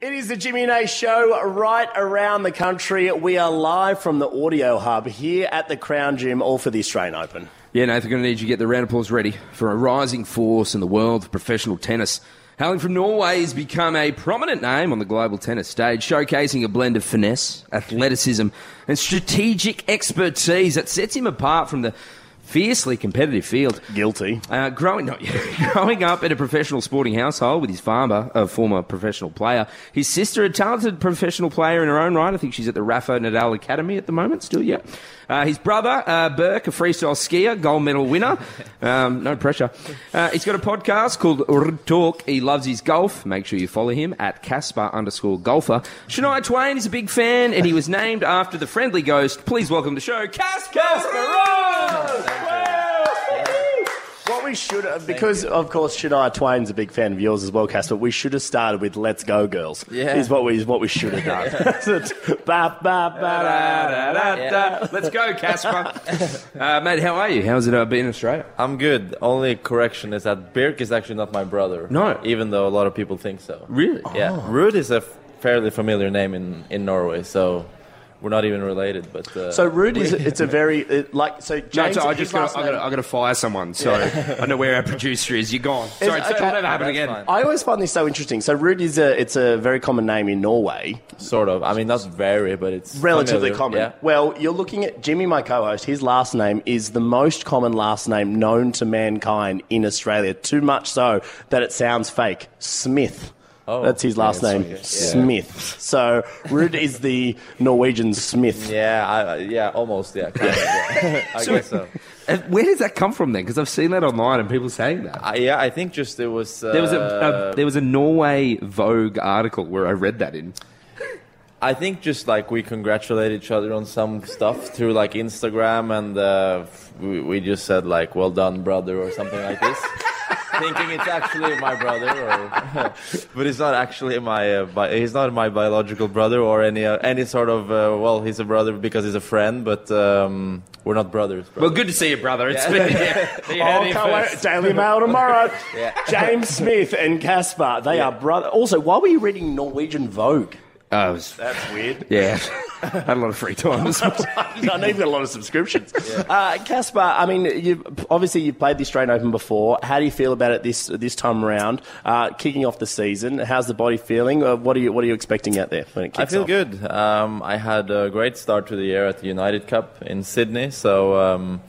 It is the Jimmy A show right around the country. We are live from the Audio Hub here at the Crown Gym, all for the Australian Open. Yeah, Nathan, going to need you to get the round of applause ready for a rising force in the world of professional tennis. Hailing from Norway, has become a prominent name on the global tennis stage, showcasing a blend of finesse, athleticism, and strategic expertise that sets him apart from the fiercely competitive field. Guilty. Uh, growing, no, growing up in a professional sporting household with his father, a former professional player, his sister, a talented professional player in her own right. I think she's at the Rafa Nadal Academy at the moment, still, yeah. Uh, his brother, uh, Birk, a freestyle skier, gold medal winner. Um, no pressure. Uh, he's got a podcast called Talk. He loves his golf. Make sure you follow him at Casper underscore golfer. Shania Twain is a big fan, and he was named after the friendly ghost. Please welcome to the show, Casper Ruud! What we should have, because of course Shania Twain's a big fan of yours as well, Cass, but we should have started with "Let's Go, Girls." Yeah. is what we is what we should have done. ba, ba, ba, da, da, da, da. Let's go, Casper. uh, mate, how are you? How's it uh, been in Australia? I'm good. Only correction is that Birk is actually not my brother. No. Even though a lot of people think so. Really? Yeah. Ruud is a fairly familiar name in, in Norway, so we're not even related. But uh, So Ruud is it's a very it, like so. No, James, so I just got I got name- I got to fire someone. So I know where our producer is. You're gone. Sorry, okay. it'll never happen again. fine. I always find this so interesting. So Ruud is a it's a very common name in Norway, sort of. I mean, that's very, but it's relatively familiar. common. Yeah. Well, you're looking at Jimmy, my co-host. His last name is the most common last name known to mankind in Australia. Too much so that it sounds fake. Smith. Oh, That's his last yeah, name, Smith. Smith. So Ruud is the Norwegian Smith. Yeah, I, yeah, almost. Yeah, kind of, yeah. I guess so. Uh, Where does that come from then? Because I've seen that online and people saying that. I, yeah, I think just it was. Uh, There was a, a there was a Norway Vogue article where I read that in. I think just like we congratulate each other on some stuff through like Instagram, and uh, we, we just said like "well done, brother" or something like this, thinking it's actually my brother, or but it's not actually my uh, bi- he's not my biological brother or any uh, any sort of uh, well he's a brother because he's a friend, but um, we're not brothers. Well, good to see you, brother. It's been, yeah, you heard Oh, it can't wait. first. Daily Mail tomorrow. Yeah. James Smith and Casper, they are brother. Also, why were you reading Norwegian Vogue? Oh, it was- That's weird. yeah, I had a lot of free time this morning. I know you've got a lot of subscriptions. Uh, Casper, I mean, you obviously you've played the Australian Open before. How do you feel about it this this time around? Uh, kicking off the season, how's the body feeling? Uh, what are you What are you expecting out there when it kicks off? I feel off? good. Um, I had a great start to the year at the United Cup in Sydney, so um,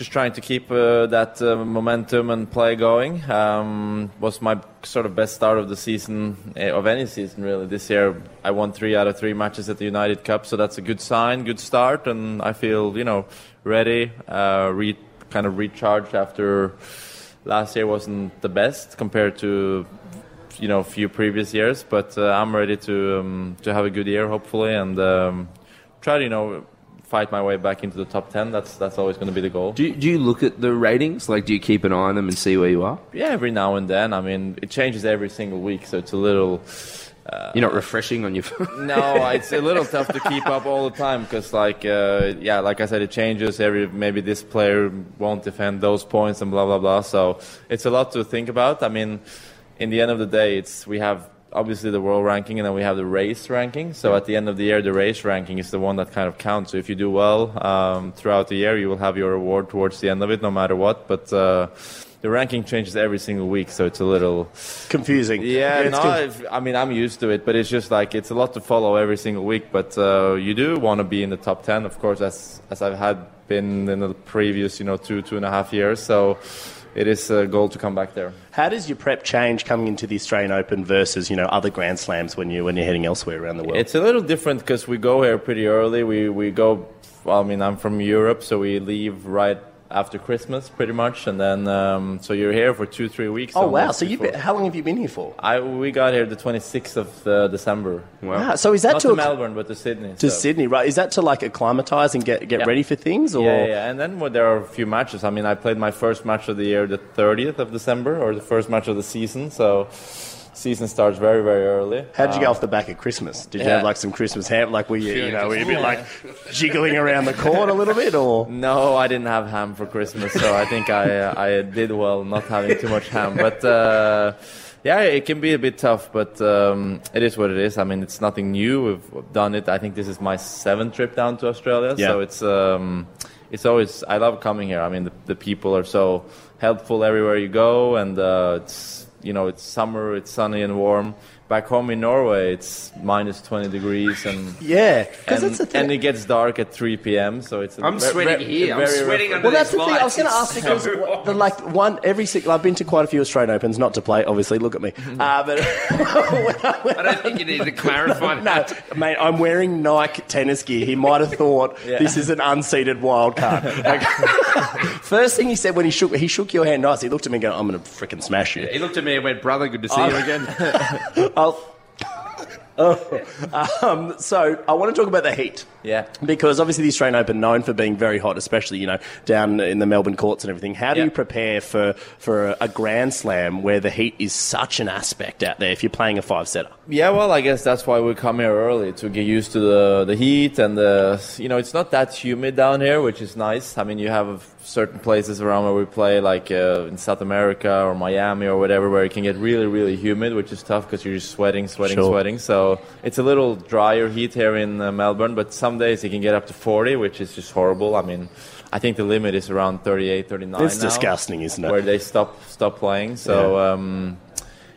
just trying to keep uh, that uh, momentum and play going um, was my sort of best start of the season eh, of any season really. This year I won three out of three matches at the United Cup, so that's a good sign, good start, and I feel you know ready, uh, re- kind of recharged after last year wasn't the best compared to you know few previous years, but uh, I'm ready to um, to have a good year hopefully and um, try to you know fight my way back into the top ten. That's that's always going to be the goal. Do you, do you look at the ratings? Like, do you keep an eye on them and see where you are? Yeah, every now and then. I mean, it changes every single week, so it's a little. You're not refreshing on your phone. No, it's a little tough to keep up all the time because, like, uh, yeah, like I said, it changes. Every maybe this player won't defend those points and blah blah blah. So it's a lot to think about. I mean, in the end of the day, it's we have obviously the world ranking and then we have the race ranking. So at the end of the year, the race ranking is the one that kind of counts. So if you do well um, throughout the year, you will have your reward towards the end of it, no matter what. But uh, the ranking changes every single week, so it's a little. Confusing. Yeah, no, conf- I mean, I'm used to it, but it's just like it's a lot to follow every single week. But uh, you do want to be in the top ten, of course, as as I've had been in the previous, you know, two two and a half years. So it is a goal to come back there. How does your prep change coming into the Australian Open versus you know other Grand Slams when you when you're heading elsewhere around the world? It's a little different because we go here pretty early. We we go. I mean, I'm from Europe, so we leave right after Christmas, pretty much, and then um, so you're here for two three weeks. oh wow! So you before- been, how long have you been here for? I we got here the 26th of uh, December. Wow. So is that Not to, to acc- Melbourne, but to Sydney. to so. Sydney, right? Is that to like acclimatise and get get Yeah. ready for things, or Yeah, yeah, and then well, there are a few matches. I mean, I played my first match of the year the 30th of December, or the first match of the season. So, season starts very, very early. How did you go Um, off the back of Christmas? Did you yeah. have like some Christmas ham? Like were you, you know, were you a bit like jiggling around the court a little bit, or No, I didn't have ham for Christmas, so I think I uh, I did well not having too much ham. But uh, Yeah, it can be a bit tough, but um, it is what it is. I mean, it's nothing new. We've done it. I think this is my seventh trip down to Australia, Yeah. so it's um, it's always. I love coming here. I mean, the, the people are so helpful everywhere you go, and uh, it's you know it's summer, it's sunny and warm. Back home in Norway, it's minus 20 degrees, and Yeah, because and, that's the thing. and it gets dark at 3 p.m. So it's. a I'm ve- sweating ve- here. I'm sweating ref- under Well, that's the these thing. I was going to ask It's because so the, like one every six. I've been to quite a few Australian Opens, not to play, obviously. Look at me. Uh, but I don't think you need to clarify no, that. mate, I'm wearing Nike tennis gear. He might have thought this is an unseated wild card. Like, first thing he said when he shook he shook your hand nice. He looked at me and go, "I'm going to freaking smash you." He looked at me and went, "Brother, good to see Oh. you again." I'll- Oh. Um, so I want to talk about the heat. Yeah. Because obviously the Australian Open known for being very hot, especially you know down in the Melbourne courts and everything. How do Yeah. you prepare for for a Grand Slam where the heat is such an aspect out there if you're playing a five setter? Yeah, well, I guess that's why we come here early to get used to the the heat and the you know it's not that humid down here, which is nice. I mean, you have certain places around where we play, like uh, in South America or Miami or whatever, where it can get really really humid, which is tough because you're just sweating, sweating, Sure. sweating. So it's a little drier heat here in uh, Melbourne, but some days it can get up to 40, which is just horrible. I mean. I think the limit is around 38, 39 It's now, disgusting, isn't it? Where they stop stop playing. So um,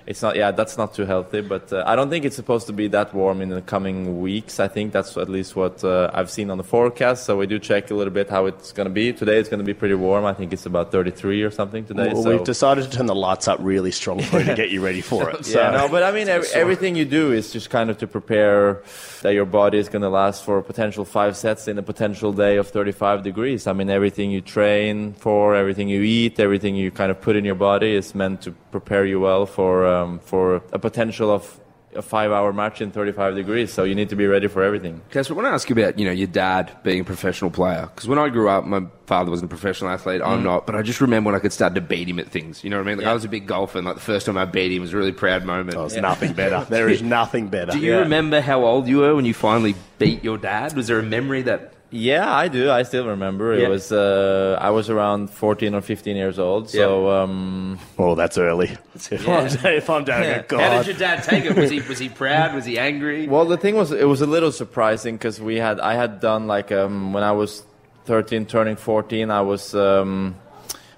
it's not. Yeah, that's not too healthy. But uh, I don't think it's supposed to be that warm in the coming weeks. I think that's at least what uh, I've seen on the forecast. So we do check a little bit how it's going to be. Today it's going to be pretty warm. I think it's about 33 or something today. Well, so. we've decided to turn the lights up really strong for you to get you ready for it. So Yeah, no, but I mean, ev- everything you do is just kind of to prepare that your body is going to last for a potential five sets in a potential day of 35 degrees. I mean, everything you train for, everything you eat, everything you kind of put in your body is meant to prepare you well for um, for a potential of a five-hour match in 35 degrees. So you need to be ready for everything. Casper, I want to ask you about you know your dad being a professional player because when I grew up, my father wasn't a professional athlete. I'm not, but I just remember when I could start to beat him at things. You know what I mean? Like I was a big golfer, and like the first time I beat him was a really proud moment. Oh, it's nothing better. There is nothing better. Do you Yeah. remember how old you were when you finally beat your dad? Was there a memory that? Yeah, I do. I still remember. Yeah. It was uh, I was around 14 or 15 years old. So um, Oh, that's early. If I'm, if I'm down, Yeah. God. How did your dad take it? Was he was he proud? Was he angry? Well, the thing was, it was a little surprising because we had, I had done like um, when I was 13, turning 14, I was um,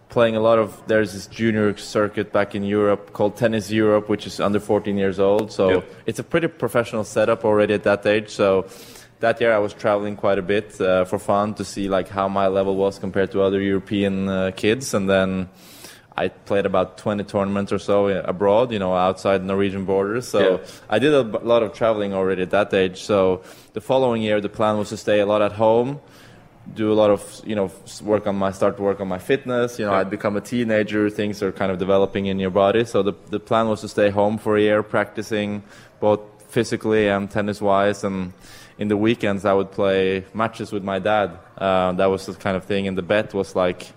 playing a lot of. There's this junior circuit back in Europe called Tennis Europe, which is under 14 years old. So Yep. it's a pretty professional setup already at that age. So that year I was traveling quite a bit uh, for fun to see like how my level was compared to other European uh, kids, and then. I played about 20 tournaments or so abroad, you know, outside Norwegian borders. So Yeah. I did a lot of traveling already at that age. So the following year, the plan was to stay a lot at home, do a lot of, you know, work on my, start to work on my fitness. You know, Yeah. I'd become a teenager. Things are kind of developing in your body. So the, the plan was to stay home for a year, practicing both physically and tennis wise. And in the weekends, I would play matches with my dad. Uh, that was the kind of thing. And the bet was like,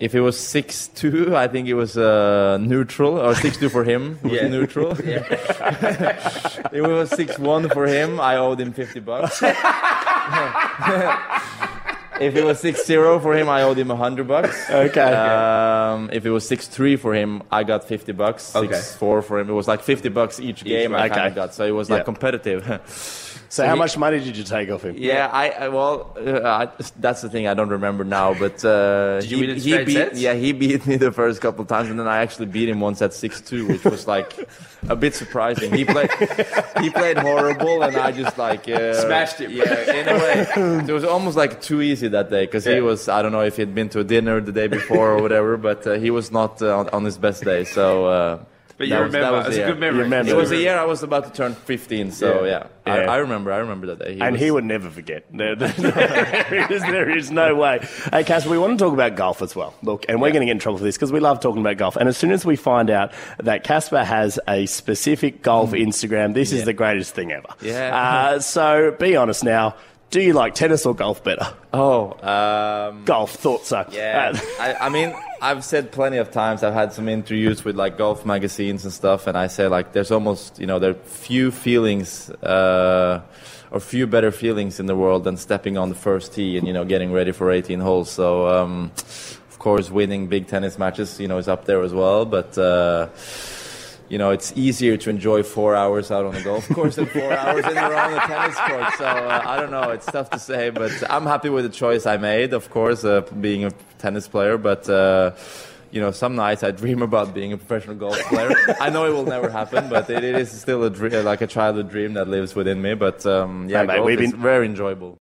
if it was six two, I think it was uh, neutral, or six two for him It was Yeah. neutral. if it was six one for him, I owed him fifty bucks. if it was six zero for him, I owed him hundred bucks. Okay. Um, if it was six three for him, I got fifty bucks. Okay. Six four for him, it was like fifty bucks each game. I Okay. kind of got, so it was Yeah. like competitive. So, how he- much money did you take off him? Yeah, I, I well, uh, I, that's the thing I don't remember now. But uh, Did you he, win in he beat, sets? yeah, he beat me the first couple of times, and then I actually beat him once at six two, which was like a bit surprising. He played, he played horrible, and I just like uh, Smashed him. Yeah, in a way, so it was almost like too easy that day because Yeah. he was. I don't know if he'd been to a dinner the day before or whatever, but uh, he was not uh, on, on his best day. So. But you that was- that remember? was it's a good memory. Remember. It was a year I was about to turn 15, so Yeah. yeah, Yeah. I, I remember. I remember that day. and was- he would never forget. There, there- there is, there is no way. Hey, Cass, we want to talk about golf as well. Look, and we're going to get in trouble for this because we love talking about golf. And as soon as we find out that Casper has a specific golf Instagram, this is the greatest thing ever. Yeah. Uh, so be honest now. Do you like tennis or golf better? Oh, um, Golf, thought so. yeah. Uh, I, I mean, I've said plenty of times. I've had some interviews with like golf magazines and stuff, and I say like, there's almost, you know, there are few feelings uh, or few better feelings in the world than stepping on the first tee and you know getting ready for 18 holes. So, um, of course, winning big tennis matches, you know, is up there as well. But uh, you know, it's easier to enjoy four hours out on the golf course than four hours in a row on the tennis court. So uh, I don't know. It's tough to say, but I'm happy with the choice I made. Of course, uh, being a tennis player, but. Uh, you know, some nights I dream about being a professional golf player. I know it will never happen, but it, it is still a dream, like a childhood dream that lives within me. But um, yeah, mate, golf we've is been- very enjoyable.